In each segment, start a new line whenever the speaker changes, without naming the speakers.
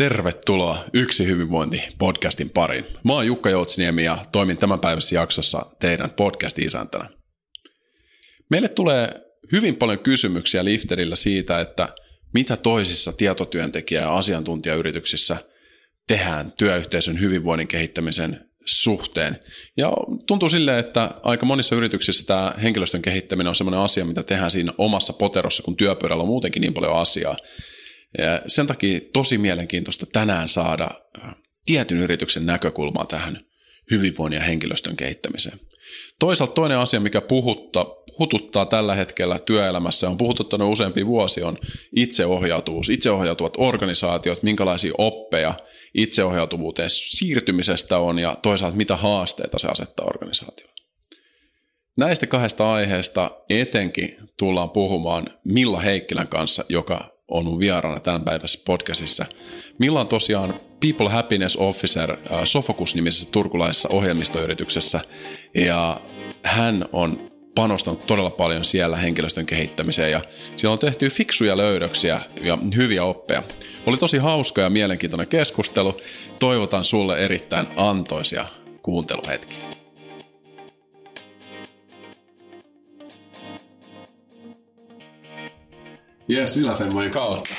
Tervetuloa Yksi hyvinvointi podcastin pariin. Mä oon Jukka Joutsiniemi ja toimin tämän päivässä jaksossa teidän podcast-isäntänä. Meille tulee hyvin paljon kysymyksiä Lifterillä siitä, että mitä toisissa tietotyöntekijä- ja asiantuntijayrityksissä tehdään työyhteisön hyvinvoinnin kehittämisen suhteen. Ja tuntuu sille, että aika monissa yrityksissä tämä henkilöstön kehittäminen on sellainen asia, mitä tehdään siinä omassa poterossa, kun työpöydällä on muutenkin niin paljon asiaa. Ja sen takia tosi mielenkiintoista tänään saada äh, tietyn yrityksen näkökulmaa tähän hyvinvoinnin ja henkilöstön kehittämiseen. Toisaalta toinen asia, mikä puhutta, puhututtaa tällä hetkellä työelämässä, on puhututtanut useampi vuosi, on itseohjautuvuus, itseohjautuvat organisaatiot, minkälaisia oppeja itseohjautuvuuteen siirtymisestä on ja toisaalta mitä haasteita se asettaa organisaatioon. Näistä kahdesta aiheesta etenkin tullaan puhumaan Milla Heikkilän kanssa, joka on mun vieraana tämän päivässä podcastissa. Milla on tosiaan People Happiness Officer äh, Sofocus-nimisessä turkulaisessa ohjelmistoyrityksessä ja hän on panostanut todella paljon siellä henkilöstön kehittämiseen ja siellä on tehty fiksuja löydöksiä ja hyviä oppeja. Oli tosi hauska ja mielenkiintoinen keskustelu. Toivotan sulle erittäin antoisia kuunteluhetkiä. Jes, Yläfemmojen kautta.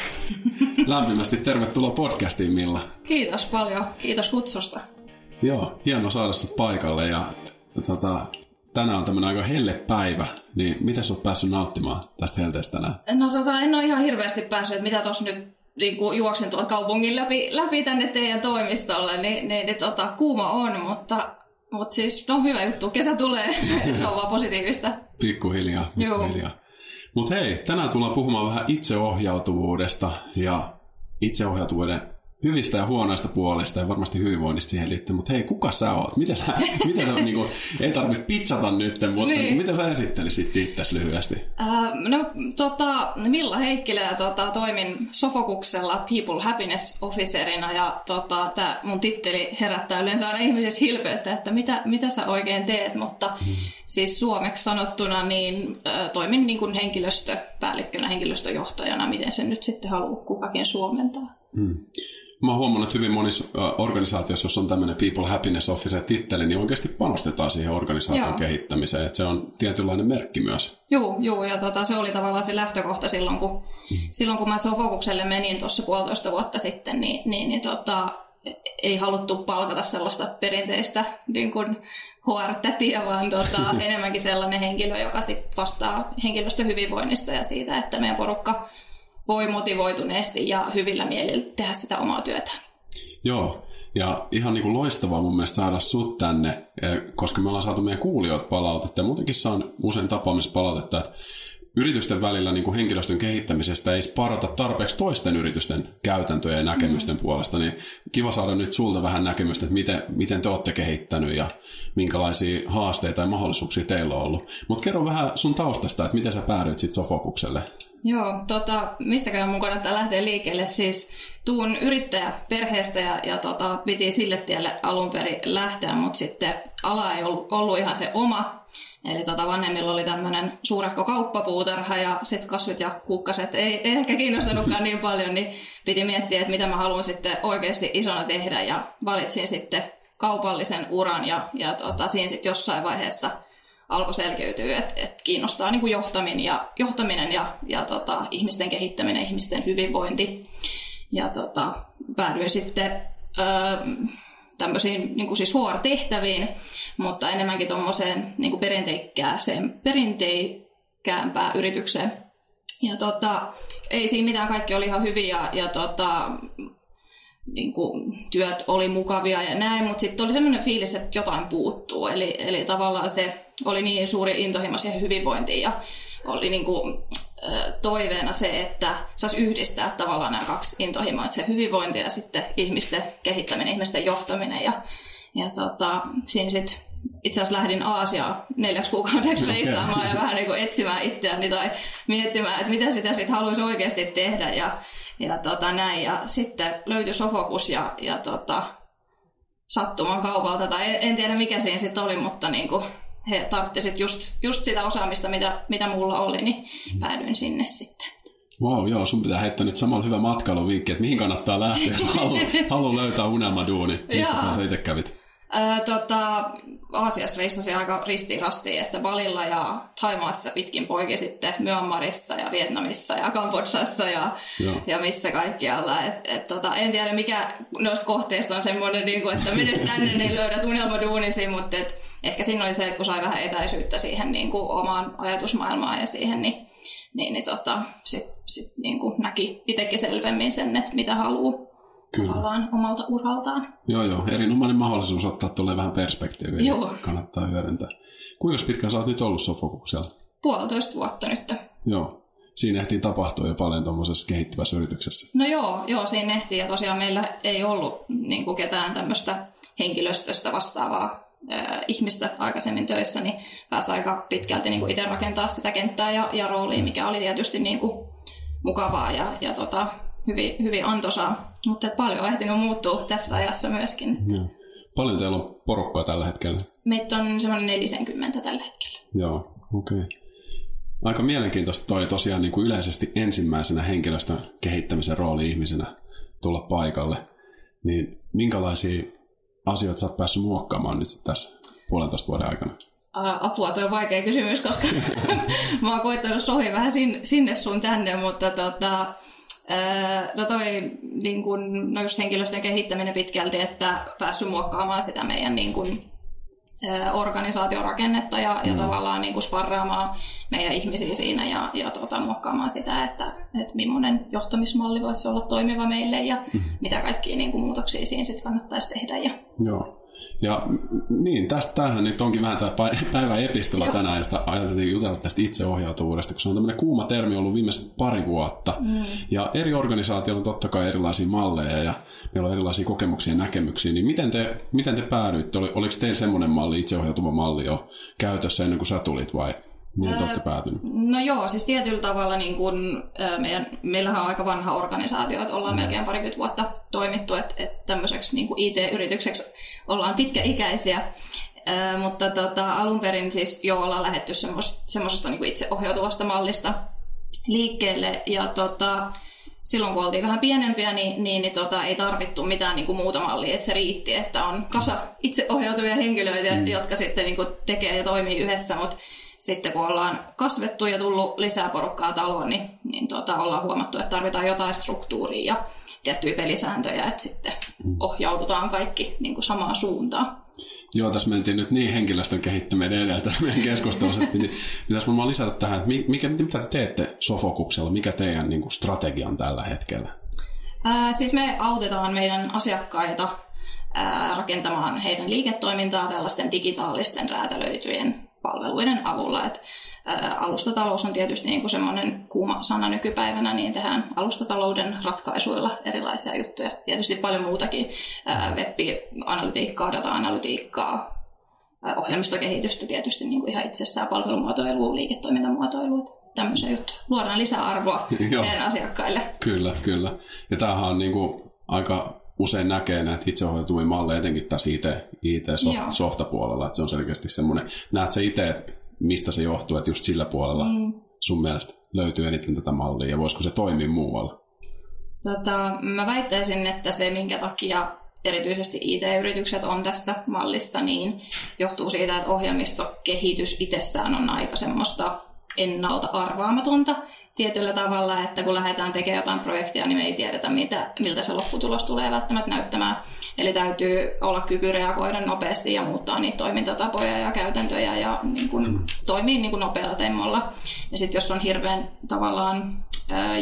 Lämpimästi tervetuloa podcastiin, Milla.
Kiitos paljon. Kiitos kutsusta.
Joo, hieno saada sinut paikalle ja tota, tänään on tämmöinen aika helle päivä, niin miten sä oot päässyt nauttimaan tästä helteestä tänään?
No tota, en ole ihan hirveästi päässyt, että mitä tuossa nyt niin kuin juoksen tuolla kaupungin läpi, läpi tänne teidän toimistolle, niin, niin, niin tota, kuuma on, mutta, mutta siis no hyvä juttu, kesä tulee, se on vaan positiivista.
Pikkuhiljaa, pikkuhiljaa. Mutta hei, tänään tullaan puhumaan vähän itseohjautuvuudesta ja itseohjautuvuuden hyvistä ja huonoista puolista ja varmasti hyvinvoinnista siihen liittyen, mutta hei, kuka sä oot? Mitä sä, mitä sä niinku, ei tarvitse pitsata nyt, mutta niin. mitä sä esittelisit itse lyhyesti?
Äh, no, tota, Milla Heikkilä ja tota, toimin Sofokuksella People Happiness Officerina ja tota, tämä mun titteli herättää yleensä aina ihmisessä hilpeyttä, että mitä, mitä sä oikein teet, mutta hmm. Siis suomeksi sanottuna niin äh, toimin niin kuin henkilöstöpäällikkönä, henkilöstöjohtajana, miten sen nyt sitten haluaa kukakin suomentaa. Hmm.
Mä oon huomannut, että hyvin monissa organisaatioissa, jos on tämmöinen People Happiness Officer-titteli, niin oikeasti panostetaan siihen organisaation joo. kehittämiseen. Että se on tietynlainen merkki myös.
Joo, joo ja tota, se oli tavallaan se lähtökohta silloin, kun, mm. silloin, kun mä Sofokukselle menin tuossa puolitoista vuotta sitten, niin, niin, niin tota, ei haluttu palkata sellaista perinteistä niin kuin HR-tätiä, vaan tota, enemmänkin sellainen henkilö, joka sit vastaa henkilöstön hyvinvoinnista ja siitä, että meidän porukka voi motivoituneesti ja hyvillä mielillä tehdä sitä omaa työtä.
Joo, ja ihan niin kuin loistavaa mun mielestä saada sut tänne, eh, koska me ollaan saatu meidän kuulijoita palautetta ja muutenkin saan usein tapaamispalautetta, että yritysten välillä niin kuin henkilöstön kehittämisestä ei sparata tarpeeksi toisten yritysten käytäntöjä ja näkemysten mm. puolesta, niin kiva saada nyt sulta vähän näkemystä, että miten, miten te olette kehittänyt ja minkälaisia haasteita ja mahdollisuuksia teillä on ollut. Mutta kerro vähän sun taustasta, että miten sä päädyit sitten Sofokukselle?
Joo, tota, mistäkään mun kannattaa lähteä liikkeelle. Siis tuun yrittäjä perheestä ja, ja tota, piti sille tielle alun perin lähteä, mutta sitten ala ei ollut, ollut ihan se oma. Eli tota, vanhemmilla oli tämmöinen suurehko kauppapuutarha ja sitten kasvit ja kukkaset ei, ei ehkä kiinnostanutkaan niin paljon, niin piti miettiä, että mitä mä haluan sitten oikeasti isona tehdä ja valitsin sitten kaupallisen uran ja, ja tota, siinä sitten jossain vaiheessa – alkoi selkeytyä, että, että kiinnostaa niin kuin johtaminen ja, johtaminen ja, ja tota, ihmisten kehittäminen, ihmisten hyvinvointi. Ja tota, päädyin sitten öö, tämmöisiin niin kuin siis HR-tehtäviin, mutta enemmänkin tuommoiseen niin perinteikkääseen, perinteikkäämpään yritykseen. Ja tota, ei siinä mitään, kaikki oli ihan hyviä ja, ja tota, niin kuin, työt oli mukavia ja näin, mutta sitten oli semmoinen fiilis, että jotain puuttuu. Eli, eli tavallaan se oli niin suuri intohimo siihen hyvinvointiin ja oli niin kuin, toiveena se, että saisi yhdistää tavallaan nämä kaksi intohimoa, että se hyvinvointi ja sitten ihmisten kehittäminen, ihmisten johtaminen. Ja, ja tota, siinä sitten itse asiassa lähdin Aasiaan neljäksi kuukaudeksi reissaamaan ja vähän niin kuin etsimään itseäni tai miettimään, että mitä sitä sitten haluaisi oikeasti tehdä ja, ja tota näin. Ja sitten löytyi Sofokus ja, ja tota, sattuman kaupalta, tai en, en tiedä mikä siinä sitten oli, mutta niin kuin he tarvitsivat just, just sitä osaamista, mitä, mitä mulla oli, niin päädyin sinne sitten.
Wow, joo, sun pitää heittää nyt samalla hyvä matkailuvinkki, että mihin kannattaa lähteä, jos haluaa halu löytää unelmaduuni. Missä sä itse kävit?
Ää, tota, Aasiassa reissasi aika ristirastiin, että Balilla ja Taimaassa pitkin poikin sitten Myanmarissa ja Vietnamissa ja Kambodsassa ja, ja missä kaikkialla. Et, et, tota, en tiedä mikä noista kohteista on semmoinen, niin kuin, että menet tänne, niin löydät unelmaduunisi, mutta et, ehkä siinä oli se, että kun sai vähän etäisyyttä siihen niin kuin omaan ajatusmaailmaan ja siihen, niin, niin, niin tota, sitten sit, niin kuin näki itsekin selvemmin sen, että mitä haluaa Kyllä. omalta uraltaan.
Joo, joo. Erinomainen mahdollisuus ottaa tulee vähän perspektiiviä. Joo. Kannattaa hyödyntää. Kuinka pitkään sä oot nyt ollut Sofokuksella?
Puolitoista vuotta nyt.
Joo. Siinä ehtii tapahtua jo paljon tuommoisessa kehittyvässä yrityksessä.
No joo, joo, siinä ehtii. Ja tosiaan meillä ei ollut niin kuin ketään tämmöistä henkilöstöstä vastaavaa ihmistä aikaisemmin töissä, niin pääsi aika pitkälti niin kuin itse rakentaa sitä kenttää ja, ja roolia, mikä oli tietysti niin kuin mukavaa ja, ja tota, hyvin, hyvin antoisaa. Mutta paljon on ehtinyt muuttua tässä ajassa myöskin.
Joo. Paljon teillä on porukkaa tällä hetkellä?
Meitä on semmoinen 40 tällä hetkellä.
Joo, okei. Okay. Aika mielenkiintoista toi tosiaan niin kuin yleisesti ensimmäisenä henkilöstön kehittämisen rooli ihmisenä tulla paikalle. Niin minkälaisia asioita sä oot päässyt muokkaamaan nyt tässä puolentoista vuoden aikana?
apua, tuo on vaikea kysymys, koska mä oon koittanut sohi vähän sinne sun tänne, mutta tota, No toi niin kun, no just henkilöstön kehittäminen pitkälti, että päässyt muokkaamaan sitä meidän niin kun, organisaatiorakennetta ja, mm. ja tavallaan niin kuin sparraamaan meidän ihmisiä siinä ja, ja tuota, muokkaamaan sitä, että, että millainen johtamismalli voisi olla toimiva meille ja mm. mitä kaikkia niin kuin muutoksia siinä sitten kannattaisi tehdä. Ja...
Joo. Ja niin, tästä, tämähän nyt onkin vähän tämä päivän epistola Joo. tänään, josta ajateltiin jutella tästä itseohjautuvuudesta, kun se on tämmöinen kuuma termi ollut viimeiset pari vuotta. Mm. Ja eri organisaatioilla on totta kai erilaisia malleja ja meillä on erilaisia kokemuksia ja näkemyksiä. Niin miten te, miten te päädyitte? Oliko teillä semmoinen malli, itseohjautuva malli jo käytössä ennen kuin sä tulit vai Mihin te olette päätyneet?
No joo, siis tietyllä tavalla niin kun, meidän, meillähän on aika vanha organisaatio, että ollaan mm. melkein parikymmentä vuotta toimittu, että, että tämmöiseksi niin IT-yritykseksi ollaan pitkäikäisiä. Äh, mutta tota, alun perin siis jo ollaan lähetty semmoisesta niin itseohjautuvasta mallista liikkeelle. Ja tota, silloin kun oltiin vähän pienempiä, niin, niin, niin tota, ei tarvittu mitään niin kuin muuta mallia, että se riitti, että on kasa itseohjautuvia henkilöitä, mm. jotka sitten niin kuin, tekee ja toimii yhdessä, mutta sitten kun ollaan kasvettu ja tullut lisää porukkaa taloon, niin, niin tuota, ollaan huomattu, että tarvitaan jotain struktuuria ja tiettyjä pelisääntöjä, että sitten mm. ohjaudutaan kaikki niin kuin samaan suuntaan.
Joo, tässä mentiin nyt niin henkilöstön kehittäminen edellä tässä meidän keskustelussa, että pitäisi varmaan lisätä tähän, että mikä, mitä te teette Sofokuksella, mikä teidän niin kuin, strategia on tällä hetkellä?
Ää, siis me autetaan meidän asiakkaita ää, rakentamaan heidän liiketoimintaa tällaisten digitaalisten räätälöityjen palveluiden avulla. Et, ä, alustatalous on tietysti niin kuin semmoinen kuuma sana nykypäivänä, niin tehdään alustatalouden ratkaisuilla erilaisia juttuja. Tietysti paljon muutakin, web-analytiikkaa, data-analytiikkaa, ohjelmistokehitystä tietysti niin kuin ihan itsessään, palvelumuotoilua, liiketoimintamuotoilua tämmöisiä juttuja. Luodaan lisää arvoa meidän asiakkaille.
Kyllä, kyllä. Ja tämähän on niin kuin aika usein näkee näitä itseohjautuvia malleja, etenkin tässä IT, IT-softapuolella, että se on selkeästi semmoinen, näet sä itse, mistä se johtuu, että just sillä puolella mm. sun mielestä löytyy eniten tätä mallia, ja voisiko se toimia muualla?
Tota, mä väittäisin, että se, minkä takia erityisesti IT-yritykset on tässä mallissa, niin johtuu siitä, että ohjelmistokehitys itsessään on aika semmoista ennalta arvaamatonta tietyllä tavalla, että kun lähdetään tekemään jotain projektia, niin me ei tiedetä, mitä, miltä se lopputulos tulee välttämättä näyttämään. Eli täytyy olla kyky reagoida nopeasti ja muuttaa niitä toimintatapoja ja käytäntöjä ja niin kuin, toimii niin kuin nopealla temmolla. Ja sitten jos on hirveän tavallaan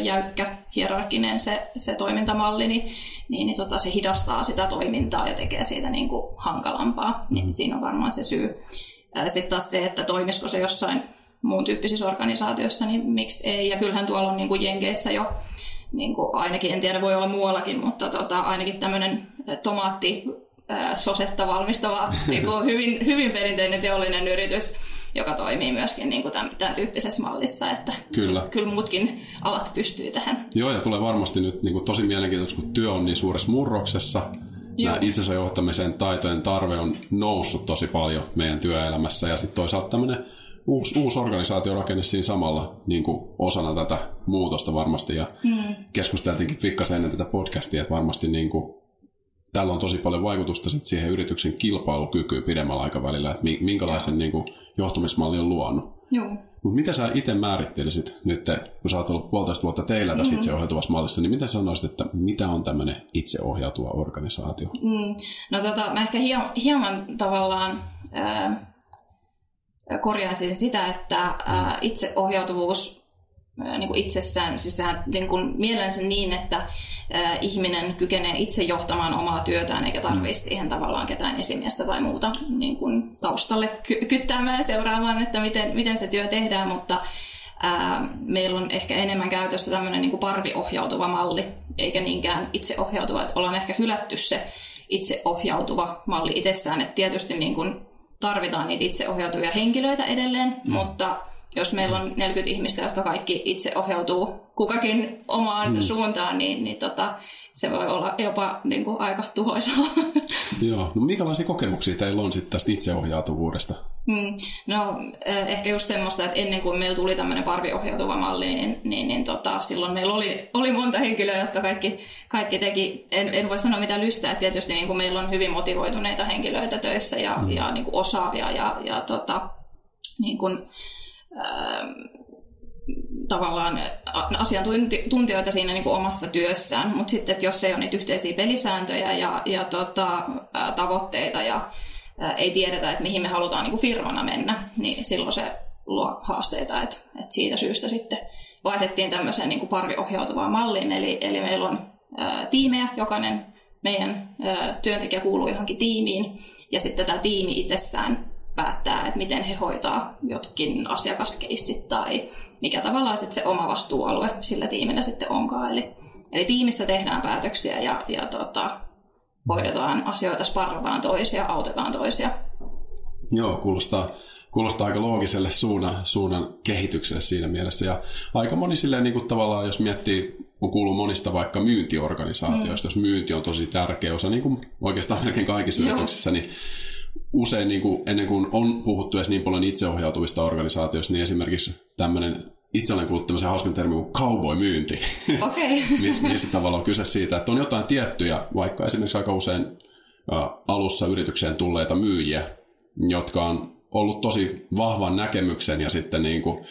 jäykkä, hierarkinen se, se toimintamalli, niin, niin, niin tota, se hidastaa sitä toimintaa ja tekee siitä niin kuin hankalampaa. Niin siinä on varmaan se syy. Sitten taas se, että toimisiko se jossain muun tyyppisissä organisaatioissa, niin miksi ei. Ja kyllähän tuolla on niin kuin Jenkeissä jo, niin kuin ainakin, en tiedä voi olla muuallakin, mutta tota, ainakin tämmöinen tomaatti sosetta valmistava niin kuin hyvin, hyvin perinteinen teollinen yritys, joka toimii myöskin niin kuin tämän, tämän tyyppisessä mallissa, että kyllä. kyllä muutkin alat pystyy tähän.
Joo, ja tulee varmasti nyt niin kuin tosi mielenkiintoista, kun työ on niin suuressa murroksessa, Joo. Nämä itsensä johtamisen taitojen tarve on noussut tosi paljon meidän työelämässä ja sitten toisaalta tämmöinen uusi, uusi organisaatiorakenne siinä samalla niin kuin osana tätä muutosta varmasti. Ja mm. keskusteltiinkin pikkasen ennen tätä podcastia, että varmasti niin kuin, tällä on tosi paljon vaikutusta sit siihen yrityksen kilpailukykyyn pidemmällä aikavälillä, että minkälaisen niin kuin, johtumismalli on luonut.
Joo.
Mutta mitä sä itse määrittelisit nyt, kun sä oot ollut puolitoista vuotta teillä tässä mm. itseohjautuvassa mallissa, niin mitä sä sanoisit, että mitä on tämmöinen itseohjautuva organisaatio?
Mm. No tota, mä ehkä hieman tavallaan äh, korjaisin sitä, että itseohjautuvuus niin kuin itsessään, siis sehän niin kuin mielensä niin, että ihminen kykenee itse johtamaan omaa työtään, eikä tarvitse siihen tavallaan ketään esimiestä tai muuta niin kuin taustalle ky- kyttäämään ja seuraamaan, että miten, miten se työ tehdään, mutta ää, meillä on ehkä enemmän käytössä tämmöinen niin kuin parviohjautuva malli, eikä niinkään itseohjautuva, että ollaan ehkä hylätty se itseohjautuva malli itsessään, että tietysti niin kuin tarvitaan niitä itseohjautuvia henkilöitä edelleen, mm. mutta jos meillä on 40 ihmistä, jotka kaikki itse ohjautuu kukakin omaan mm. suuntaan, niin, niin tota, se voi olla jopa niin kuin, aika tuhoisaa.
Joo, no minkälaisia kokemuksia teillä on sitten tästä itseohjautuvuudesta?
Mm, no ehkä just semmoista, että ennen kuin meillä tuli tämmöinen parviohjautuva malli, niin, niin, niin tota, silloin meillä oli, oli monta henkilöä, jotka kaikki, kaikki teki, en, en voi sanoa mitä lystää, että tietysti niin kuin meillä on hyvin motivoituneita henkilöitä töissä ja, mm. ja niin kuin osaavia ja, ja tota, niin kuin, tavallaan asiantuntijoita siinä niin kuin omassa työssään, mutta sitten, että jos ei ole niitä yhteisiä pelisääntöjä ja, ja tota, tavoitteita ja ää, ei tiedetä, että mihin me halutaan niin kuin firmana mennä, niin silloin se luo haasteita, että, että siitä syystä sitten vaihdettiin tämmöiseen niin kuin parviohjautuvaan malliin, eli, eli meillä on ää, tiimejä, jokainen meidän ää, työntekijä kuuluu johonkin tiimiin, ja sitten tämä tiimi itsessään päättää, että miten he hoitaa jotkin asiakaskeissit tai mikä tavallaan sitten se oma vastuualue sillä tiimillä sitten onkaan. Eli, eli tiimissä tehdään päätöksiä ja, ja tota, hoidetaan asioita, sparrataan toisia, autetaan toisia.
Joo, kuulostaa, kuulostaa aika loogiselle suunnan, suunnan kehitykselle siinä mielessä. Ja aika moni silleen niin kuin tavallaan, jos miettii, on kuullut monista vaikka myyntiorganisaatioista, mm. jos myynti on tosi tärkeä osa, niin kuin oikeastaan melkein kaikissa yrityksissä, niin usein niin kuin, ennen kuin on puhuttu edes niin paljon itseohjautuvista organisaatioista, niin esimerkiksi tämmöinen itse olen kuullut tämmöisen hauskan termin kuin cowboy-myynti,
okay.
missä, missä tavallaan on kyse siitä, että on jotain tiettyjä, vaikka esimerkiksi aika usein ä, alussa yritykseen tulleita myyjiä, jotka on ollut tosi vahvan näkemyksen ja sitten niin kuin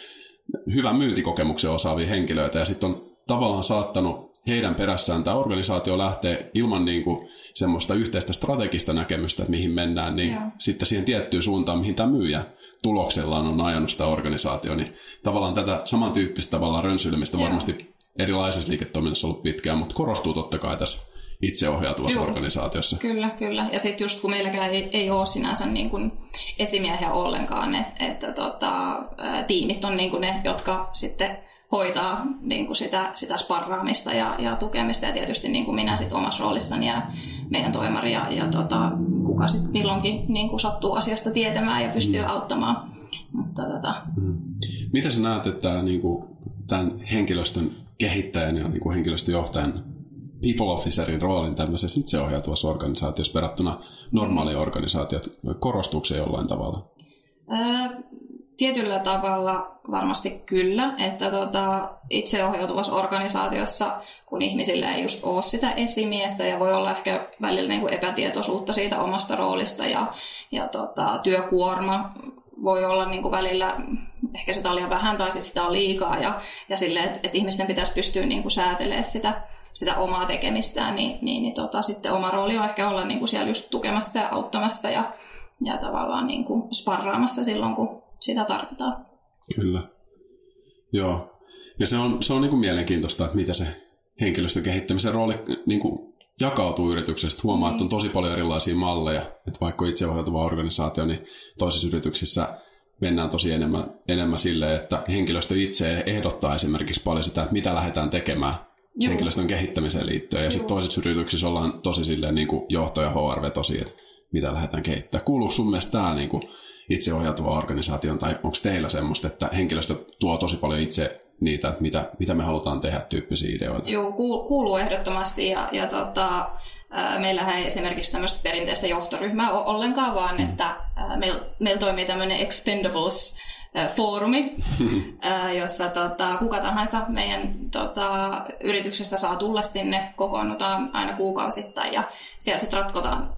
hyvän myyntikokemuksen osaavia henkilöitä ja sitten on tavallaan saattanut heidän perässään tämä organisaatio lähtee ilman niin kuin semmoista yhteistä strategista näkemystä, että mihin mennään, niin Joo. sitten siihen tiettyyn suuntaan, mihin tämä myyjä tuloksellaan on ajanut sitä organisaatio, niin tavallaan tätä samantyyppistä tavallaan rönsyilemistä Joo. varmasti erilaisessa liiketoiminnassa ollut pitkään, mutta korostuu totta kai tässä itseohjautuvassa Joo. organisaatiossa.
Kyllä, kyllä. Ja sitten just kun meilläkään ei, ei ole sinänsä niin kuin esimiehiä ollenkaan, että, että tota, tiimit on niin kuin ne, jotka sitten hoitaa niin kuin sitä, sitä sparraamista ja, ja tukemista ja tietysti niin kuin minä sitten omassa roolissani ja meidän toimari ja, ja tota, kuka sitten milloinkin niin kuin sattuu asiasta tietämään ja pystyy mm. auttamaan. Mutta, tota...
mm. Mitä sä näet, että niin kuin tämän henkilöstön kehittäjän ja niin kuin henkilöstöjohtajan people officerin roolin tämmöisessä itseohjautuvassa organisaatiossa verrattuna normaaliin organisaatioon, korostuuko se jollain tavalla?
Tietyllä tavalla varmasti kyllä, että tota, itseohjautuvassa organisaatiossa, kun ihmisillä ei just ole sitä esimiestä ja voi olla ehkä välillä niin kuin epätietoisuutta siitä omasta roolista ja, ja tota, työkuorma voi olla niin kuin välillä, ehkä sitä on liian vähän tai sit sitä on liikaa ja, ja sille, että ihmisten pitäisi pystyä niin kuin säätelemään sitä, sitä omaa tekemistään, niin, niin, niin tota, sitten oma rooli on ehkä olla niin kuin siellä just tukemassa ja auttamassa ja, ja tavallaan niin kuin sparraamassa silloin, kun sitä tarvitaan.
Kyllä. Joo. Ja se on, se on niin kuin mielenkiintoista, että mitä se henkilöstön kehittämisen rooli niin kuin jakautuu yrityksestä. Huomaa, mm. että on tosi paljon erilaisia malleja. Että vaikka itseohjautuva organisaatio, niin toisissa yrityksissä mennään tosi enemmän, enemmän silleen, että henkilöstö itse ehdottaa esimerkiksi paljon sitä, että mitä lähdetään tekemään Joo. henkilöstön kehittämiseen liittyen. Ja sitten toisissa yrityksissä ollaan tosi silleen niin kuin johto- ja HR-vetosi, että mitä lähdetään kehittämään. Kuuluuko sun mielestä tämä niin kuin itseohjautuva organisaation, tai onko teillä semmoista, että henkilöstö tuo tosi paljon itse niitä, mitä, mitä me halutaan tehdä, tyyppisiä ideoita?
Joo, kuuluu ehdottomasti, ja, ja tota, meillähän ei esimerkiksi tämmöistä perinteistä johtoryhmää ole ollenkaan, vaan mm. että meillä meil toimii tämmöinen expendables foorumi, jossa tota, kuka tahansa meidän tota, yrityksestä saa tulla sinne, kokoonnutaan aina kuukausittain ja siellä sitten ratkotaan,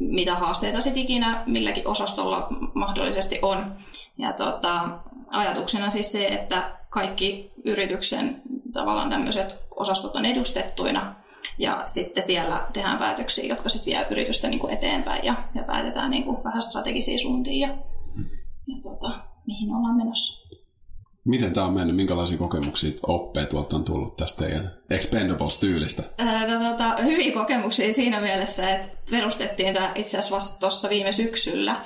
mitä haasteita sitten ikinä milläkin osastolla mahdollisesti on. Ja tota, ajatuksena siis se, että kaikki yrityksen tavallaan tämmöiset osastot on edustettuina ja sitten siellä tehdään päätöksiä, jotka sitten vie yritystä niin kuin eteenpäin ja, ja päätetään niin kuin vähän strategisia suuntia ja, ja tota, mihin ollaan menossa.
Miten tämä on mennyt? Minkälaisia kokemuksia, oppeja tuolta on tullut tästä teidän Expendables-tyylistä?
no, tota, hyviä kokemuksia siinä mielessä, että perustettiin tämä itse asiassa vasta tuossa viime syksyllä.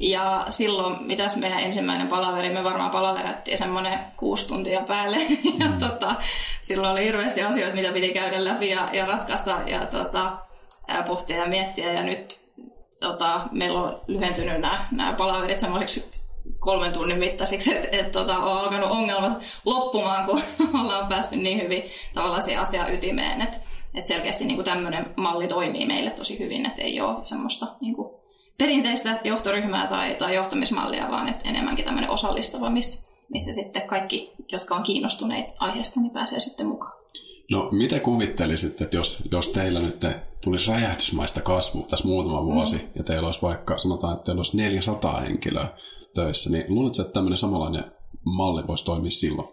Ja silloin, mitäs meidän ensimmäinen palaveri, me varmaan palaverattiin semmoinen kuusi tuntia päälle. ja mm. tota, silloin oli hirveästi asioita, mitä piti käydä läpi ja, ja ratkaista ja tota, pohtia ja miettiä. Ja nyt tota, meillä on lyhentynyt nämä, nämä palaverit semmoisiksi kolmen tunnin mittaisiksi, että et, tota, on alkanut ongelmat loppumaan, kun ollaan päästy niin hyvin tavallaan siihen asian ytimeen. Että et selkeästi niin tämmöinen malli toimii meille tosi hyvin, että ei ole semmoista niin kuin, perinteistä johtoryhmää tai, tai johtamismallia, vaan että enemmänkin tämmöinen osallistava, missä, missä sitten kaikki, jotka on kiinnostuneet aiheesta, niin pääsee sitten mukaan.
No, miten kuvittelisit, että jos, jos teillä nyt tulisi räjähdysmaista kasvua tässä muutama vuosi, mm. ja teillä olisi vaikka, sanotaan, että teillä olisi 400 henkilöä töissä, niin luuletko, että tämmöinen samanlainen malli voisi toimia silloin?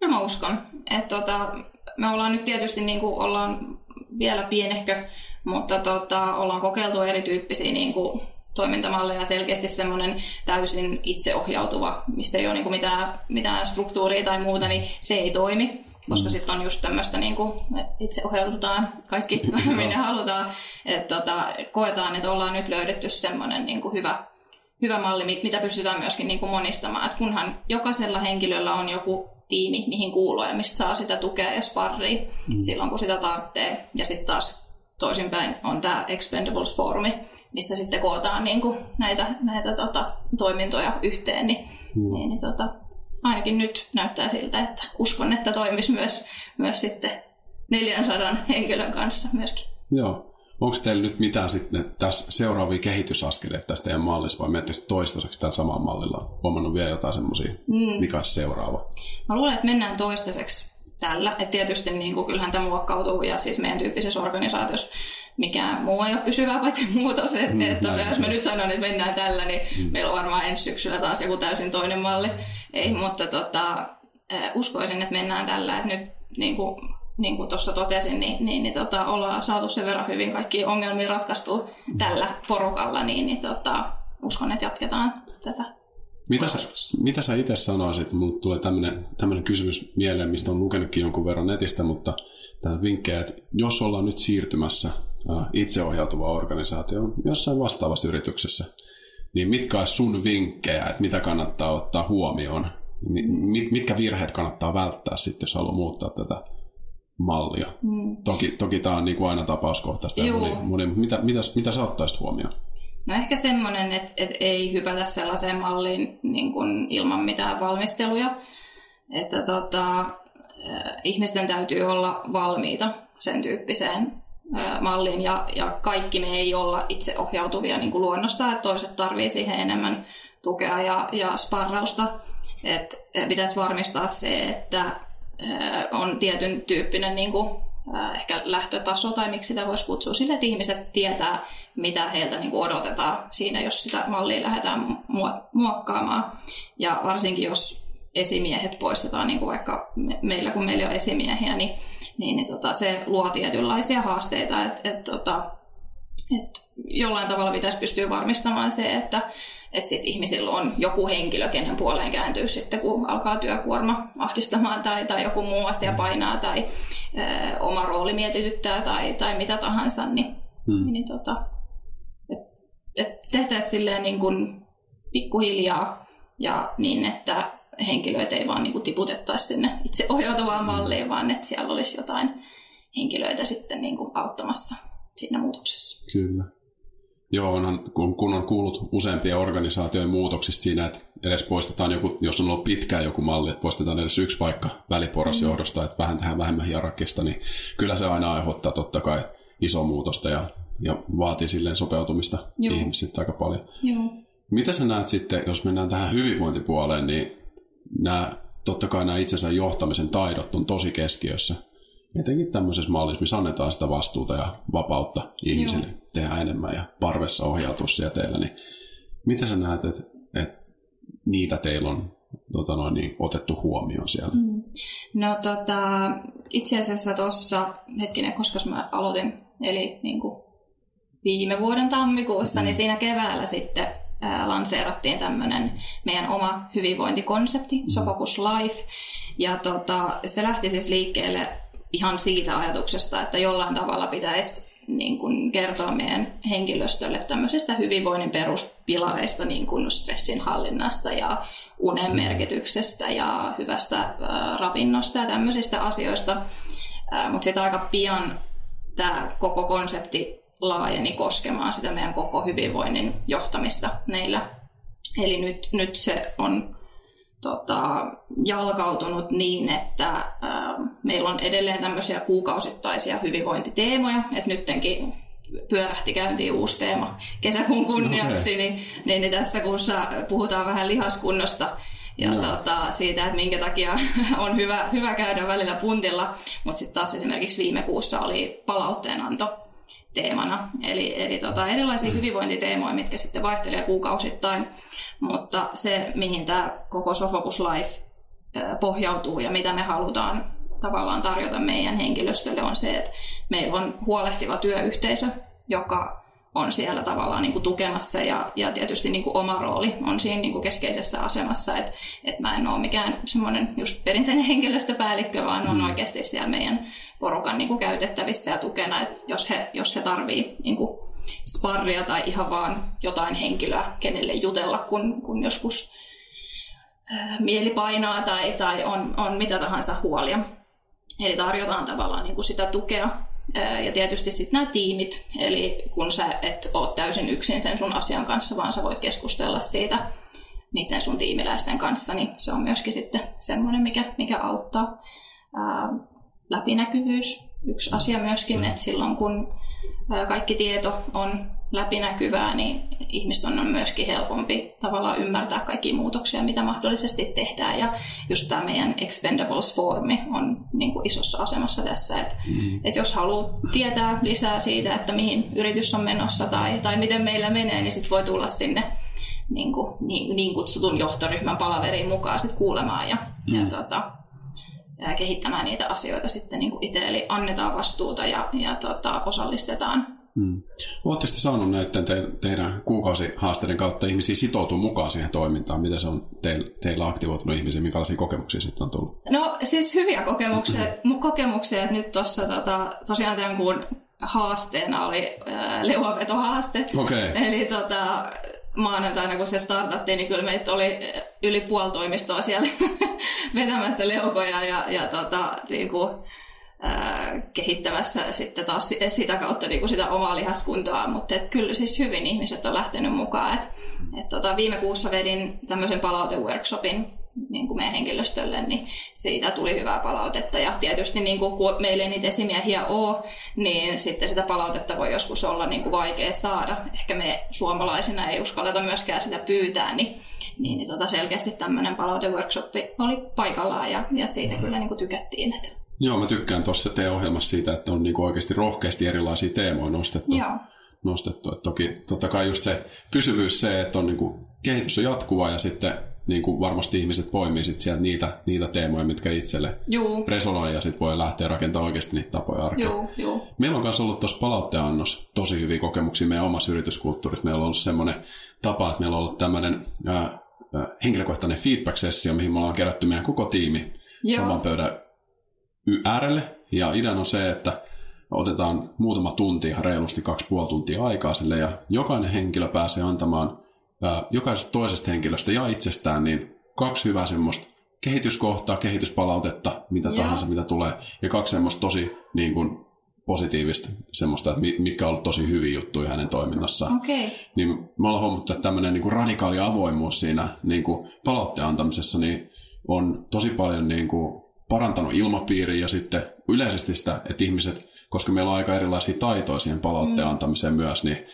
No mä uskon. Että tota, me ollaan nyt tietysti niin kuin ollaan vielä pienehkö, mutta tota, ollaan kokeiltu erityyppisiä niin kuin toimintamalleja selkeästi semmoinen täysin itseohjautuva, mistä ei ole niin kuin mitään, mitään struktuuria tai muuta, niin se ei toimi koska mm. sitten on just tämmöistä, niin kuin, itse ohjaudutaan kaikki, minne halutaan. Että tota, koetaan, että ollaan nyt löydetty semmoinen niin kuin hyvä, hyvä malli, mitä pystytään myöskin niin kuin monistamaan. Et kunhan jokaisella henkilöllä on joku tiimi, mihin kuuluu ja mistä saa sitä tukea ja sparria mm. silloin, kun sitä tarvitsee. Ja sitten taas toisinpäin on tämä Expendables-foorumi, missä sitten kootaan niin kuin näitä, näitä tota, toimintoja yhteen, niin, mm. niin, niin tota, ainakin nyt näyttää siltä, että uskon, että toimisi myös, myös sitten 400 henkilön kanssa myöskin.
Joo. Onko teillä nyt mitään sitten tässä seuraavia kehitysaskeleita tästä teidän mallissa vai menette toistaiseksi tällä samalla mallilla? Huomannut vielä jotain semmoisia, mm. mikä on seuraava?
Mä luulen, että mennään toistaiseksi tällä. Et tietysti niin kuin, kyllähän tämä muokkautuu ja siis meidän tyyppisessä organisaatiossa mikään muu ei ole pysyvää paitsi muutos. Et, mm, et, jos mä nyt sanon, että mennään tällä, niin mm. meillä on varmaan ensi syksyllä taas joku täysin toinen malli. Ei, mutta tota, uskoisin, että mennään tällä. Et nyt niin kuin, niin kuin tuossa totesin, niin, niin, niin tota, ollaan saatu sen verran hyvin kaikki ongelmia ratkaistu tällä porukalla, niin, niin tota, uskon, että jatketaan tätä.
Mitä sä, mitä sä itse sanoisit? Mulle tulee tämmöinen kysymys mieleen, mistä on lukenutkin jonkun verran netistä, mutta tämä vinkkejä, että jos ollaan nyt siirtymässä itseohjautuva organisaatio jossain vastaavassa yrityksessä, niin mitkä on sun vinkkejä, että mitä kannattaa ottaa huomioon? Mitkä virheet kannattaa välttää sitten, jos haluaa muuttaa tätä mallia? Mm. Toki, toki tämä on niin kuin aina tapauskohtaista. Moni, moni, mitä, mitä, mitä sä ottaisit huomioon?
No ehkä semmoinen, että, että ei hypätä sellaiseen malliin niin kuin ilman mitään valmisteluja. Että tota, ihmisten täytyy olla valmiita sen tyyppiseen malliin ja, ja kaikki me ei olla itse ohjautuvia niin kuin luonnosta, että toiset tarvii siihen enemmän tukea ja, ja sparrausta. Et pitäisi varmistaa se, että on tietyn tyyppinen niin kuin, ehkä lähtötaso tai miksi sitä voisi kutsua sille, että ihmiset tietää, mitä heiltä niin kuin odotetaan siinä, jos sitä mallia lähdetään muokkaamaan. Ja varsinkin jos esimiehet poistetaan, niin kuin vaikka meillä kun meillä on esimiehiä, niin niin, niin tota, se luo tietynlaisia haasteita, että et, tota, et jollain tavalla pitäisi pystyä varmistamaan se, että et sit ihmisillä on joku henkilö, kenen puoleen kääntyy sitten, kun alkaa työkuorma ahdistamaan tai, tai joku muu asia mm. painaa tai ö, oma rooli mietityttää tai, tai mitä tahansa, niin, hmm. niin tota, et, et tehtäisiin silleen niin kuin pikkuhiljaa ja niin, että henkilöitä ei vaan niin kuin tiputettaisi sinne itse ohjautuvaan mm. malliin, vaan että siellä olisi jotain henkilöitä sitten niin kuin auttamassa siinä muutoksessa.
Kyllä. Joo, onhan, kun, kun on kuullut useampia organisaatioiden muutoksista siinä, että edes poistetaan joku, jos on ollut pitkään joku malli, että poistetaan edes yksi paikka väliporrasjohdosta, mm. että vähän tähän vähemmän hierarkista, niin kyllä se aina aiheuttaa totta kai iso muutosta ja, ja vaatii silleen sopeutumista Joo. ihmisiltä aika paljon.
Joo.
Mitä sä näet sitten, jos mennään tähän hyvinvointipuoleen, niin nämä, totta kai nämä itsensä johtamisen taidot on tosi keskiössä. Etenkin tämmöisessä mallissa, missä annetaan sitä vastuuta ja vapautta ihmisille Joo. tehdä enemmän ja parvessa ohjautua siellä teillä, niin mitä sä näet, että, että niitä teillä on tota noin, niin, otettu huomioon siellä? Mm.
No tota, itse asiassa tuossa, hetkinen, koska mä aloitin, eli niin kuin viime vuoden tammikuussa, mm. niin siinä keväällä sitten ää, lanseerattiin tämmöinen meidän oma hyvinvointikonsepti, mm. Sofocus Life. Ja tota, se lähti siis liikkeelle ihan siitä ajatuksesta, että jollain tavalla pitäisi niin kuin kertoa meidän henkilöstölle tämmöisistä hyvinvoinnin peruspilareista, niin kuin stressin hallinnasta ja unen merkityksestä ja hyvästä äh, ravinnosta ja tämmöisistä asioista. Äh, Mutta sitten aika pian tämä koko konsepti laajeni koskemaan sitä meidän koko hyvinvoinnin johtamista meillä. Eli nyt, nyt se on tota, jalkautunut niin, että ä, meillä on edelleen tämmöisiä kuukausittaisia hyvinvointiteemoja, että nyttenkin pyörähti käyntiin uusi teema kesäkuun kunniaksi, okay. niin, niin, niin tässä kuussa puhutaan vähän lihaskunnosta ja no. tota, siitä, että minkä takia on hyvä, hyvä käydä välillä puntilla, mutta sitten taas esimerkiksi viime kuussa oli palautteenanto teemana. Eli, eli tota, erilaisia mm. hyvinvointiteemoja, mitkä sitten vaihtelee kuukausittain. Mutta se, mihin tämä koko Sofocus Life pohjautuu ja mitä me halutaan tavallaan tarjota meidän henkilöstölle, on se, että meillä on huolehtiva työyhteisö, joka on siellä tavallaan niin kuin tukemassa ja, ja tietysti niin kuin oma rooli on siinä niin kuin keskeisessä asemassa, että että mä en ole mikään semmoinen just perinteinen henkilöstöpäällikkö, vaan on mm. oikeasti siellä meidän porukan niin kuin käytettävissä ja tukena, että jos he, jos he tarvii niin kuin sparria tai ihan vaan jotain henkilöä, kenelle jutella, kun, kun joskus ää, mieli painaa tai, tai on, on mitä tahansa huolia. Eli tarjotaan tavallaan niin kuin sitä tukea ja tietysti sitten nämä tiimit, eli kun sä et ole täysin yksin sen sun asian kanssa, vaan sä voit keskustella siitä niiden sun tiimiläisten kanssa, niin se on myöskin sitten semmoinen, mikä, mikä auttaa. Ää, läpinäkyvyys, yksi asia myöskin, että silloin kun kaikki tieto on läpinäkyvää, niin ihmisten on myöskin helpompi tavallaan ymmärtää kaikki muutoksia, mitä mahdollisesti tehdään. Ja just tämä meidän Expendables-foorumi on niin kuin isossa asemassa tässä, että, mm. että jos haluaa tietää lisää siitä, että mihin yritys on menossa tai, tai miten meillä menee, niin sitten voi tulla sinne niin, kuin, niin, niin kutsutun johtoryhmän palaveriin mukaan sit kuulemaan ja, mm. ja tota, kehittämään niitä asioita sitten niin kuin itse, eli annetaan vastuuta ja, ja tota, osallistetaan. Hmm.
Oletteko te saanut näiden te, teidän kuukausihaasteiden kautta ihmisiä sitoutua mukaan siihen toimintaan? Miten se on teillä, teillä aktivoitunut ihmisiä? Minkälaisia kokemuksia sitten on tullut?
No siis hyviä kokemuksia. Mm-hmm. kokemuksia että nyt tuossa tota, tosiaan tämän kuun haasteena oli äh, leuavetohaaste.
Okay.
Eli tota, maanantaina, kun se startattiin, niin kyllä meitä oli yli puoli toimistoa siellä vetämässä leukoja ja, ja tota, niin kuin, ää, kehittämässä sitten taas sitä kautta niin kuin sitä omaa lihaskuntoa, mutta et kyllä siis hyvin ihmiset on lähtenyt mukaan. Et, et tota, viime kuussa vedin tämmöisen palauteworkshopin niin kuin meidän henkilöstölle, niin siitä tuli hyvää palautetta. Ja tietysti niin kuin, kun meillä ei niitä esimiehiä ole, niin sitten sitä palautetta voi joskus olla niin kuin vaikea saada. Ehkä me suomalaisina ei uskalleta myöskään sitä pyytää, niin, niin, niin tota selkeästi tämmöinen palauteworkshoppi oli paikallaan ja, ja siitä kyllä niin kuin tykättiin. Että.
Joo, mä tykkään tuossa teidän ohjelmassa siitä, että on niin kuin oikeasti rohkeasti erilaisia teemoja nostettu.
Joo
nostettu. Et toki totta kai just se pysyvyys se, että on niin kuin, kehitys on jatkuva ja sitten niin kuin varmasti ihmiset poimii sit sieltä niitä, niitä teemoja, mitkä itselle
Juu.
resonoi ja sitten voi lähteä rakentamaan oikeasti niitä tapoja arkeen.
Juu, juu.
Meillä on myös ollut tuossa palautteannos tosi hyviä kokemuksia meidän omassa yrityskulttuurissa. Meillä on ollut semmoinen tapa, että meillä on ollut tämmöinen ää, henkilökohtainen feedback-sessio, mihin me ollaan kerätty meidän koko tiimi Joo. saman pöydän äärelle. Ja idea on se, että otetaan muutama tunti, ihan reilusti kaksi puoli tuntia aikaa sille, ja jokainen henkilö pääsee antamaan jokaisesta toisesta henkilöstä ja itsestään niin kaksi hyvää semmoista kehityskohtaa, kehityspalautetta, mitä yeah. tahansa, mitä tulee, ja kaksi semmoista tosi niin kuin, positiivista semmoista, että mikä on ollut tosi hyviä juttuja hänen toiminnassaan.
Okay.
Niin me ollaan huomattu, että tämmöinen niin kuin radikaali avoimuus siinä niin kuin palautteen antamisessa niin on tosi paljon niin kuin parantanut ilmapiiriä ja sitten yleisesti sitä, että ihmiset, koska meillä on aika erilaisia taitoja siihen palautteen mm. antamiseen myös, niin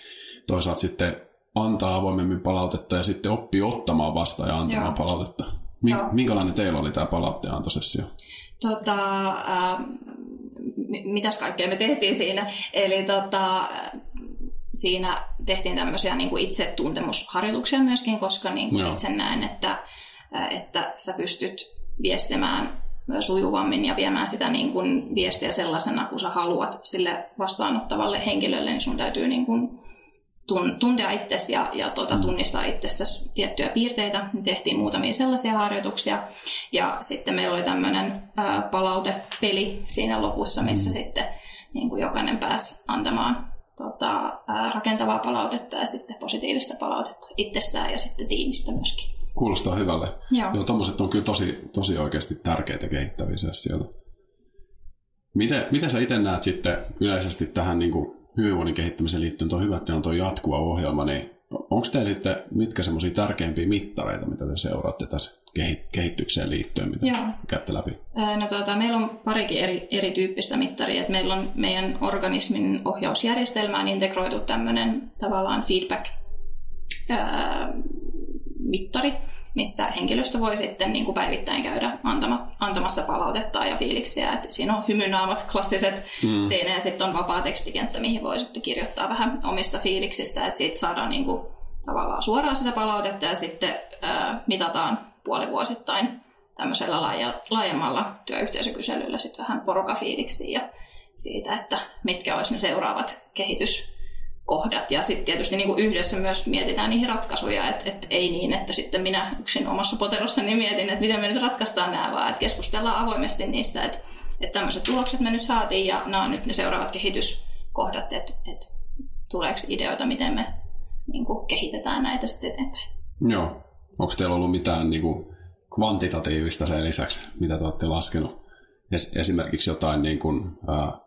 toisaalta sitten antaa avoimemmin palautetta ja sitten oppii ottamaan vastaan ja antamaan Joo. palautetta. Mi- Joo. Minkälainen teillä oli tämä palautteenantosessio?
Tota, äh, mitäs kaikkea me tehtiin siinä? Eli tota, siinä tehtiin tämmöisiä niin kuin itsetuntemusharjoituksia myöskin, koska niin kuin itse näen, että, että sä pystyt viestimään sujuvammin ja viemään sitä niin kuin viestiä sellaisena, kun sä haluat sille vastaanottavalle henkilölle, niin sun täytyy niin kuin tuntea itsesi ja, ja tuota, tunnistaa itsessäsi tiettyjä piirteitä. Me tehtiin muutamia sellaisia harjoituksia. Ja sitten meillä oli tämmöinen palautepeli siinä lopussa, missä mm. sitten niin kuin jokainen pääsi antamaan tota, ää, rakentavaa palautetta ja sitten positiivista palautetta itsestään ja sitten tiimistä myöskin.
Kuulostaa hyvälle. Joo. Joo, tommoset on kyllä tosi, tosi oikeasti tärkeitä kehittäviä asioita. Miten, miten sä itse näet sitten yleisesti tähän niin kuin hyvinvoinnin kehittämiseen liittyen, tuo hyvä, että on tuo jatkuva ohjelma, niin onko teillä sitten mitkä semmoisia tärkeimpiä mittareita, mitä te seuraatte tässä kehitykseen liittyen, mitä Joo. käytte läpi?
No, tuota, meillä on parikin eri, erityyppistä mittaria. Että meillä on meidän organismin ohjausjärjestelmään integroitu tämmöinen tavallaan feedback-mittari, missä henkilöstö voi sitten niin kuin päivittäin käydä antama, antamassa palautetta ja fiiliksiä. Et siinä on hymynaamat klassiset mm. siinä ja sitten on vapaa tekstikenttä, mihin voi sitten kirjoittaa vähän omista fiiliksistä, että siitä saadaan niin kuin, tavallaan suoraan sitä palautetta ja sitten ää, mitataan puolivuosittain tämmöisellä laaja, laajemmalla työyhteisökyselyllä sitten vähän porukafiiliksiä ja siitä, että mitkä olisi ne seuraavat kehitys kohdat. Ja sitten tietysti niin kuin yhdessä myös mietitään niihin ratkaisuja, että, että ei niin, että sitten minä yksin omassa poterossani mietin, että miten me nyt ratkaistaan nämä, vaan että keskustellaan avoimesti niistä, että, että tämmöiset tulokset me nyt saatiin ja nämä on nyt ne seuraavat kehityskohdat, että, että tuleeko ideoita, miten me niin kuin kehitetään näitä sitten eteenpäin.
Joo. Onko teillä ollut mitään niin kuin kvantitatiivista sen lisäksi, mitä te olette laskenut? Es, esimerkiksi jotain niin kuin,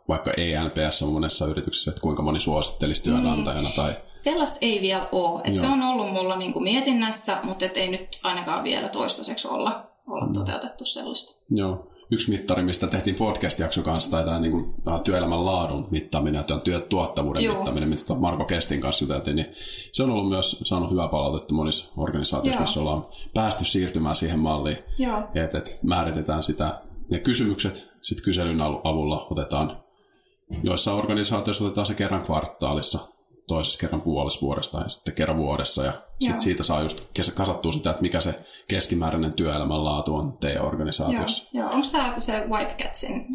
vaikka ENPS on monessa yrityksessä, että kuinka moni suosittelisi työnantajana? Mm. Tai...
Sellaista ei vielä ole. Et se on ollut mulla niin kuin mietinnässä, mutta et ei nyt ainakaan vielä toistaiseksi olla, olla mm. toteutettu sellaista.
Joo. Yksi mittari, mistä tehtiin podcast-jakso kanssa, tai tämä niin kuin, työelämän laadun mittaaminen ja työtuottavuuden Joo. mittaaminen, mitä Marko Kestin kanssa juteltiin, niin se on ollut myös saanut hyvää palautetta monissa organisaatioissa, missä ollaan päästy siirtymään siihen malliin, että, että määritetään sitä ne kysymykset sitten kyselyn avulla otetaan, joissa organisaatioissa otetaan se kerran kvartaalissa, toisessa kerran puolessa vuodesta ja sitten kerran vuodessa. Ja sitten siitä saa just kasattua sitä, että mikä se keskimääräinen työelämän laatu on teidän organisaatiossa.
Joo, Joo. onko tämä se Wipecatsin?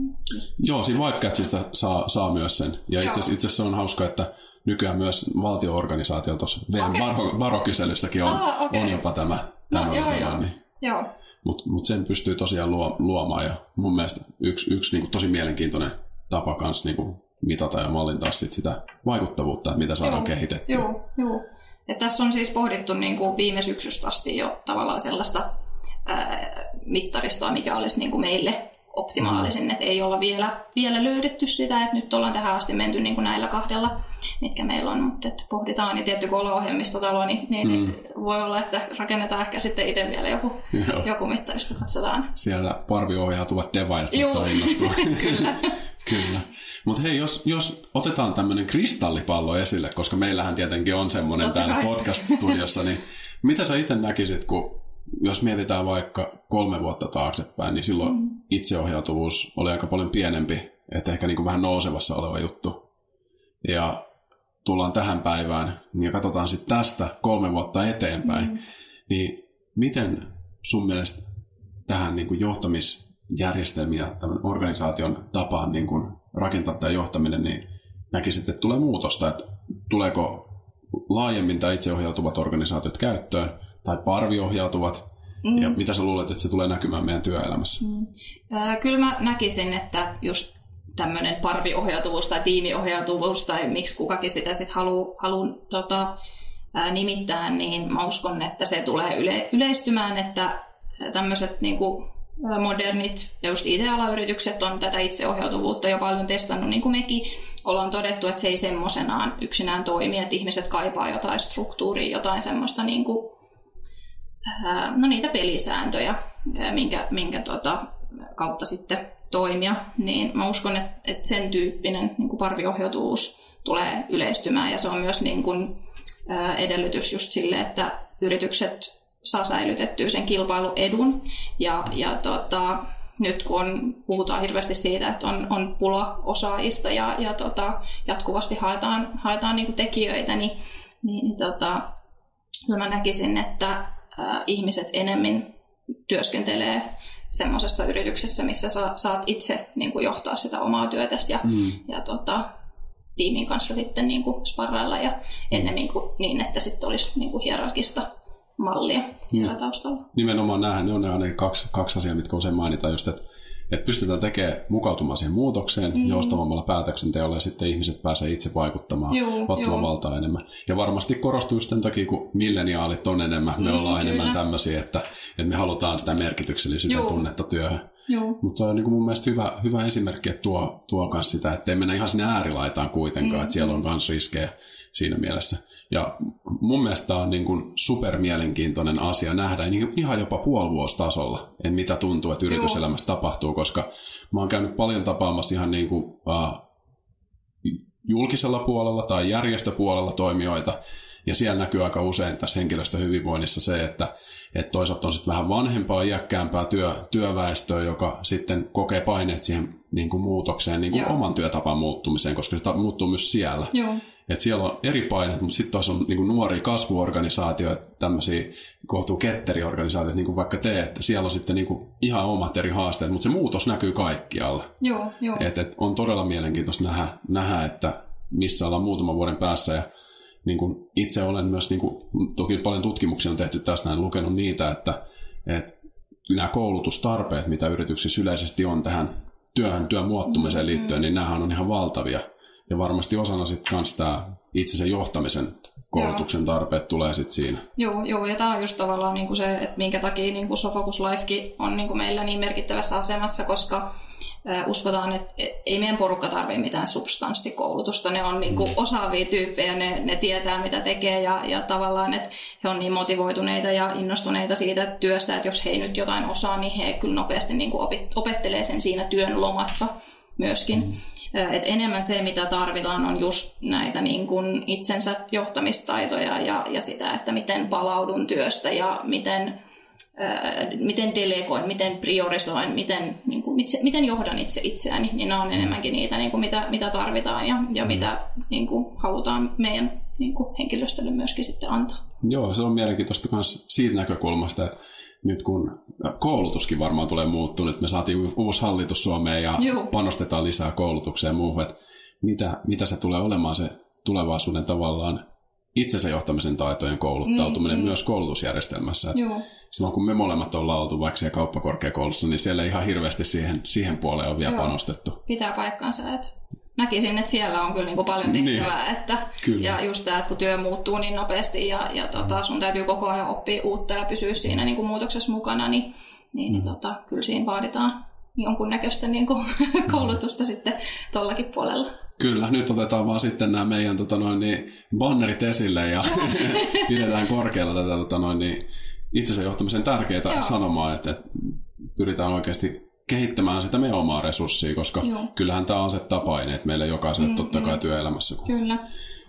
Joo, siinä Wipecatsista saa, saa myös sen. Ja itse asiassa on hauska, että nykyään myös valtioorganisaatio tuossa okay. varo, varokyselyssäkin on, ah, okay. on jopa tämä, tämä no, joo, joo. Niin.
joo.
Mutta mut sen pystyy tosiaan luo, luomaan ja mun mielestä yksi, yksi niinku tosi mielenkiintoinen tapa kanssa niinku mitata ja mallintaa sit sitä vaikuttavuutta, mitä saadaan joo, kehitettyä.
Joo, joo. Ja tässä on siis pohdittu niin kuin viime syksystä asti jo tavallaan sellaista ää, mittaristoa, mikä olisi niin kuin meille optimaalisin, mm. että ei olla vielä, vielä löydetty sitä, että nyt ollaan tähän asti menty niin kuin näillä kahdella, mitkä meillä on, mutta että pohditaan, niin tietty kun ollaan ohjelmistotalo, niin, niin, mm. voi olla, että rakennetaan ehkä sitten itse vielä joku, joku mittaristo, katsotaan.
Siellä parviohjautuvat devaajat saattaa innostua.
Kyllä.
Kyllä. Mutta hei, jos, jos otetaan tämmöinen kristallipallo esille, koska meillähän tietenkin on semmoinen täällä podcast-studiossa, niin mitä sä itse näkisit, kun jos mietitään vaikka kolme vuotta taaksepäin, niin silloin mm. itseohjautuvuus oli aika paljon pienempi, että ehkä niin kuin vähän nousevassa oleva juttu. Ja tullaan tähän päivään niin katsotaan sitten tästä kolme vuotta eteenpäin, mm. niin miten sun mielestä tähän niin kuin johtamisjärjestelmiä, tämän organisaation tapaan niin kuin rakentaa tämä johtaminen, niin näkisit, että tulee muutosta, että tuleeko laajemmin tämä itseohjautuvat organisaatiot käyttöön, tai parviohjautuvat, mm. ja mitä sä luulet, että se tulee näkymään meidän työelämässä? Mm.
Äh, kyllä mä näkisin, että just tämmöinen parviohjautuvuus tai tiimiohjautuvuus tai miksi kukakin sitä sitten haluaa halu, tota, ää, nimittää, niin mä uskon, että se tulee yle, yleistymään, että tämmöiset niin modernit ja just IT-alayritykset on tätä itseohjautuvuutta jo paljon testannut, niin kuin mekin ollaan todettu, että se ei semmoisenaan yksinään toimi, että ihmiset kaipaa jotain struktuuria, jotain semmoista niin kuin no niitä pelisääntöjä, minkä, minkä tota, kautta sitten toimia, niin mä uskon, että, että sen tyyppinen niin kuin parviohjautuvuus tulee yleistymään ja se on myös niin kuin, edellytys just sille, että yritykset saa säilytettyä sen kilpailuedun. Ja, ja tota, nyt kun puhutaan hirveästi siitä, että on, on pula osaajista ja, ja tota, jatkuvasti haetaan, haetaan niin tekijöitä, niin, niin, niin tota, kyllä mä näkisin, että ihmiset enemmän työskentelee semmoisessa yrityksessä, missä sa, saat itse niin kuin johtaa sitä omaa työtäsi ja, mm. ja tota, tiimin kanssa sitten niin kuin sparrailla ja ennemmin kuin niin, että sitten olisi niin kuin hierarkista mallia siellä mm. taustalla.
Nimenomaan nämähän ne on ne kaksi, kaksi asiaa, mitkä usein mainitaan just, että että pystytään tekemään mukautumaan siihen muutokseen mm. joustavammalla päätöksenteolla ja sitten ihmiset pääsee itse vaikuttamaan, ottamaan valtaa enemmän. Ja varmasti korostuu just sen takia, kun milleniaalit on enemmän, me mm, ollaan kyllä. enemmän tämmöisiä, että, että me halutaan sitä merkityksellisyyden tunnetta työhön.
Joo.
Mutta on niin kuin mun mielestä hyvä, hyvä esimerkki, että tuo, tuo myös sitä, että ei mennä ihan sinne äärilaitaan kuitenkaan, mm. että siellä on myös riskejä siinä mielessä. Ja mun mielestä tämä on niin kuin supermielenkiintoinen asia nähdä niin ihan jopa puolivuostasolla, että mitä tuntuu, että yrityselämässä Joo. tapahtuu, koska mä oon käynyt paljon tapaamassa ihan niin kuin, uh, julkisella puolella tai järjestöpuolella toimijoita, ja siellä näkyy aika usein tässä henkilöstöhyvinvoinnissa se, että, että toisaalta on sitten vähän vanhempaa, iäkkäämpää työ, työväestöä, joka sitten kokee paineet siihen niin kuin muutokseen, niin kuin oman työtapan muuttumiseen, koska se muuttuu myös siellä.
Joo.
Et siellä on eri paineet, mutta sitten taas on niin kuin nuoria kasvuorganisaatioita, tämmöisiä kohtuu ketteriorganisaatioita, niin kuin vaikka te, että siellä on sitten niin kuin ihan omat eri haasteet, mutta se muutos näkyy kaikkialla.
Joo, joo.
Et, et on todella mielenkiintoista nähdä, nähdä, että missä ollaan muutaman vuoden päässä ja niin kuin itse olen myös, niin kuin, toki paljon tutkimuksia on tehty tästä, en lukenut niitä, että, että nämä koulutustarpeet, mitä yrityksissä yleisesti on tähän työhön, työn muuttumiseen mm-hmm. liittyen, niin nämähän on ihan valtavia. Ja varmasti osana sitten myös tämä itsensä johtamisen koulutuksen joo. tarpeet tulee sitten siinä.
Joo, joo, ja tämä on just tavallaan niinku se, että minkä takia niinku Sofocus Lifekin on niinku meillä niin merkittävässä asemassa, koska uskotaan, että ei meidän porukka tarvitse mitään substanssikoulutusta. Ne on niin kuin mm. osaavia tyyppejä, ne, ne tietää mitä tekee ja, ja tavallaan, että he on niin motivoituneita ja innostuneita siitä työstä, että jos he ei nyt jotain osaa, niin he kyllä nopeasti niin kuin opettelee sen siinä työn lomassa myöskin. Mm. Et enemmän se, mitä tarvitaan, on just näitä niin kuin itsensä johtamistaitoja ja, ja sitä, että miten palaudun työstä ja miten miten delegoin, miten priorisoin, miten, niin kuin, miten johdan itse itseäni, niin nämä on enemmänkin niitä, niin kuin, mitä, mitä tarvitaan ja, ja mm. mitä niin kuin, halutaan meidän niin kuin, henkilöstölle myöskin sitten antaa.
Joo, se on mielenkiintoista myös siitä näkökulmasta, että nyt kun koulutuskin varmaan tulee muuttua, että me saatiin uusi hallitus Suomeen ja Joo. panostetaan lisää koulutukseen ja muuhun, että mitä, mitä se tulee olemaan se tulevaisuuden tavallaan itsensä johtamisen taitojen kouluttautuminen mm, mm. myös koulutusjärjestelmässä. Joo. Silloin kun me molemmat ollaan oltu vaikka siellä kauppakorkeakoulussa, niin siellä ihan hirveästi siihen, siihen puoleen on vielä Joo. panostettu.
Pitää paikkaansa, että näkisin, että siellä on kyllä niin kuin paljon niin. tehtävää. Niin. Että, kyllä. Ja just tämä, että kun työ muuttuu niin nopeasti ja, ja tota, sun täytyy koko ajan oppia uutta ja pysyä siinä niin kuin muutoksessa mukana, niin, niin, niin mm. tota, kyllä siinä vaaditaan jonkunnäköistä niin kuin, koulutusta sitten tuollakin puolella.
Kyllä, nyt otetaan vaan sitten nämä meidän tota noin, niin, bannerit esille ja pidetään korkealla tätä tota noin, niin, itsensä johtamisen tärkeää Joo. sanomaa, että, että pyritään oikeasti kehittämään sitä meidän omaa resurssia, koska Joo. kyllähän tämä asettaa paineet meille jokaiselle mm, totta kai mm. työelämässä, kun
Kyllä.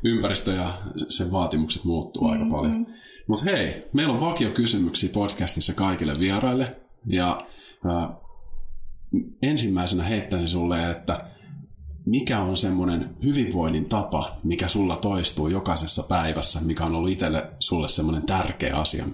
ympäristö ja sen vaatimukset muuttuu mm, aika paljon. Mm. Mutta hei, meillä on vakiokysymyksiä podcastissa kaikille vieraille ja äh, ensimmäisenä heittäisin sulle, että mikä on semmoinen hyvinvoinnin tapa, mikä sulla toistuu jokaisessa päivässä, mikä on ollut itselle sulle semmoinen tärkeä asia?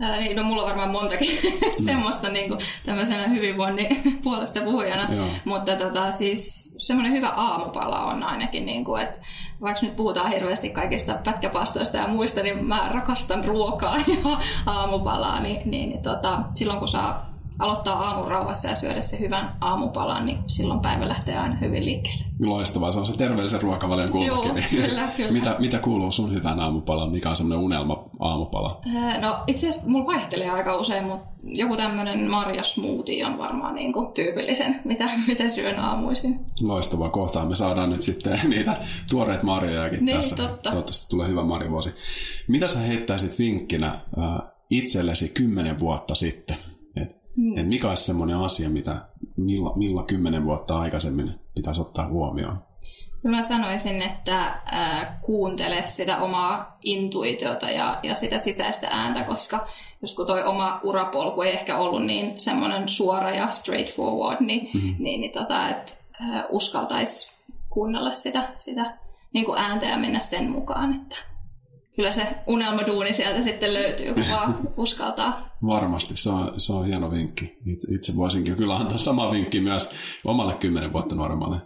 Ää, niin, no mulla on varmaan montakin mm. semmoista niin kuin, tämmöisenä hyvinvoinnin puolesta puhujana, Joo. mutta tota, siis semmoinen hyvä aamupala on ainakin, niin kuin, että vaikka nyt puhutaan hirveästi kaikista pätkäpastoista ja muista, niin mä rakastan ruokaa ja aamupalaa, niin, niin, niin tota, silloin kun saa aloittaa aamun rauhassa ja syödä se hyvän aamupalan, niin silloin päivä lähtee aina hyvin liikkeelle.
Loistavaa, se on se terveellisen ruokavalion kulmakin.
Joo, kyllä, kyllä.
mitä, mitä kuuluu sun hyvään aamupalaan? Mikä on semmoinen unelma aamupala?
No itse asiassa mulla vaihtelee aika usein, mutta joku tämmöinen marjasmoothie on varmaan niin kuin tyypillisen, mitä, mitä syön aamuisin.
Loistavaa, kohtaan me saadaan nyt sitten niitä tuoreet marjojakin
niin,
tässä.
Totta.
Toivottavasti tulee hyvä marjavuosi. Mitä sä heittäisit vinkkinä äh, itsellesi kymmenen vuotta sitten? Mm. Et mikä olisi semmoinen asia, mitä milla, milla kymmenen vuotta aikaisemmin pitäisi ottaa huomioon?
Kyllä mä sanoisin, että äh, kuuntele sitä omaa intuitiota ja, ja sitä sisäistä ääntä, koska jos kun toi oma urapolku ei ehkä ollut niin semmoinen suora ja straightforward, niin, mm-hmm. niin, niin tota, äh, uskaltaisi kuunnella sitä, sitä niin kuin ääntä ja mennä sen mukaan. Että kyllä se unelmaduuni sieltä sitten löytyy, kun vaan uskaltaa.
Varmasti, se on, se on hieno vinkki. Itse, itse voisinkin kyllä antaa sama vinkki myös omalle kymmenen vuotta nuoremmalle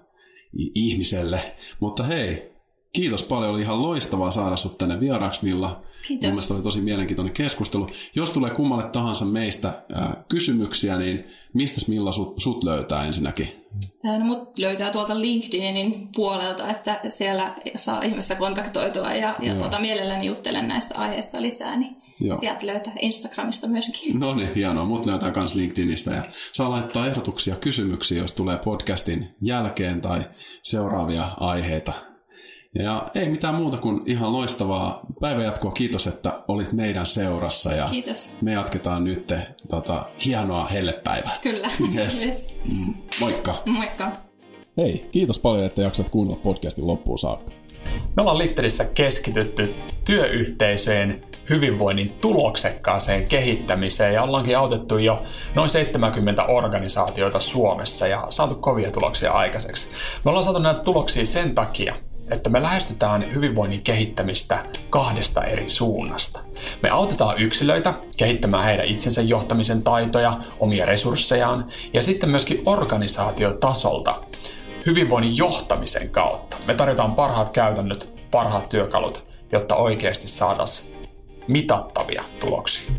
ihmiselle. Mutta hei, kiitos paljon, oli ihan loistavaa saada sinut tänne vieraaksi Milla.
Kiitos. Mielestäni
oli tosi mielenkiintoinen keskustelu. Jos tulee kummalle tahansa meistä ää, kysymyksiä, niin mistä Milla sut, sut löytää ensinnäkin?
No, mut löytää tuolta LinkedInin puolelta, että siellä saa ihmistä kontaktoitua ja, ja tuota, mielelläni juttelen näistä aiheista lisää, niin Joo. sieltä löytää Instagramista myöskin.
No niin, hienoa. Mut löytää myös LinkedInistä ja saa laittaa ehdotuksia, kysymyksiä, jos tulee podcastin jälkeen tai seuraavia aiheita ja ei mitään muuta kuin ihan loistavaa päivänjatkoa. Kiitos, että olit meidän seurassa. Ja
Kiitos.
Me jatketaan nyt tota, hienoa hellepäivää.
Kyllä.
Yes. yes. Moikka.
Moikka.
Hei, kiitos paljon, että jaksat kuunnella podcastin loppuun saakka.
Me ollaan Lifterissä keskitytty työyhteisöjen hyvinvoinnin tuloksekkaaseen kehittämiseen ja ollaankin autettu jo noin 70 organisaatioita Suomessa ja saatu kovia tuloksia aikaiseksi. Me ollaan saatu näitä tuloksia sen takia, että me lähestytään hyvinvoinnin kehittämistä kahdesta eri suunnasta. Me autetaan yksilöitä kehittämään heidän itsensä johtamisen taitoja, omia resurssejaan ja sitten myöskin organisaatiotasolta hyvinvoinnin johtamisen kautta. Me tarjotaan parhaat käytännöt, parhaat työkalut, jotta oikeasti saataisiin mitattavia tuloksia.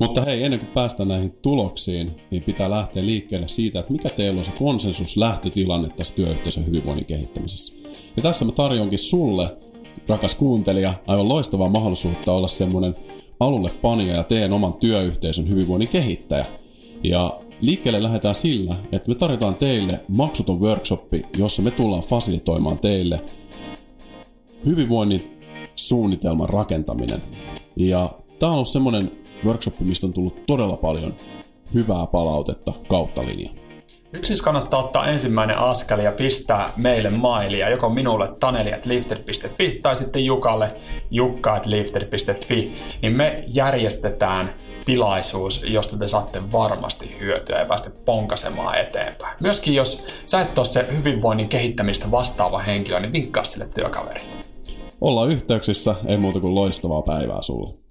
Mutta hei, ennen kuin päästään näihin tuloksiin, niin pitää lähteä liikkeelle siitä, että mikä teillä on se konsensus lähtötilanne tässä työyhteisön hyvinvoinnin kehittämisessä. Ja tässä mä tarjonkin sulle, rakas kuuntelija, aivan loistavaa mahdollisuutta olla semmoinen alulle panija ja teen oman työyhteisön hyvinvoinnin kehittäjä. Ja liikkeelle lähdetään sillä, että me tarjotaan teille maksuton workshoppi, jossa me tullaan fasilitoimaan teille hyvinvoinnin suunnitelman rakentaminen. Ja tämä on ollut semmoinen workshop, mistä on tullut todella paljon hyvää palautetta kautta linja.
Nyt siis kannattaa ottaa ensimmäinen askel ja pistää meille mailia, joko minulle taneli.lifted.fi tai sitten Jukalle jukka.lifted.fi, niin me järjestetään tilaisuus, josta te saatte varmasti hyötyä ja päästä ponkasemaan eteenpäin. Myöskin jos sä et ole se hyvinvoinnin kehittämistä vastaava henkilö, niin vinkkaa sille työkaverille.
Ollaan yhteyksissä, ei muuta kuin loistavaa päivää sulle.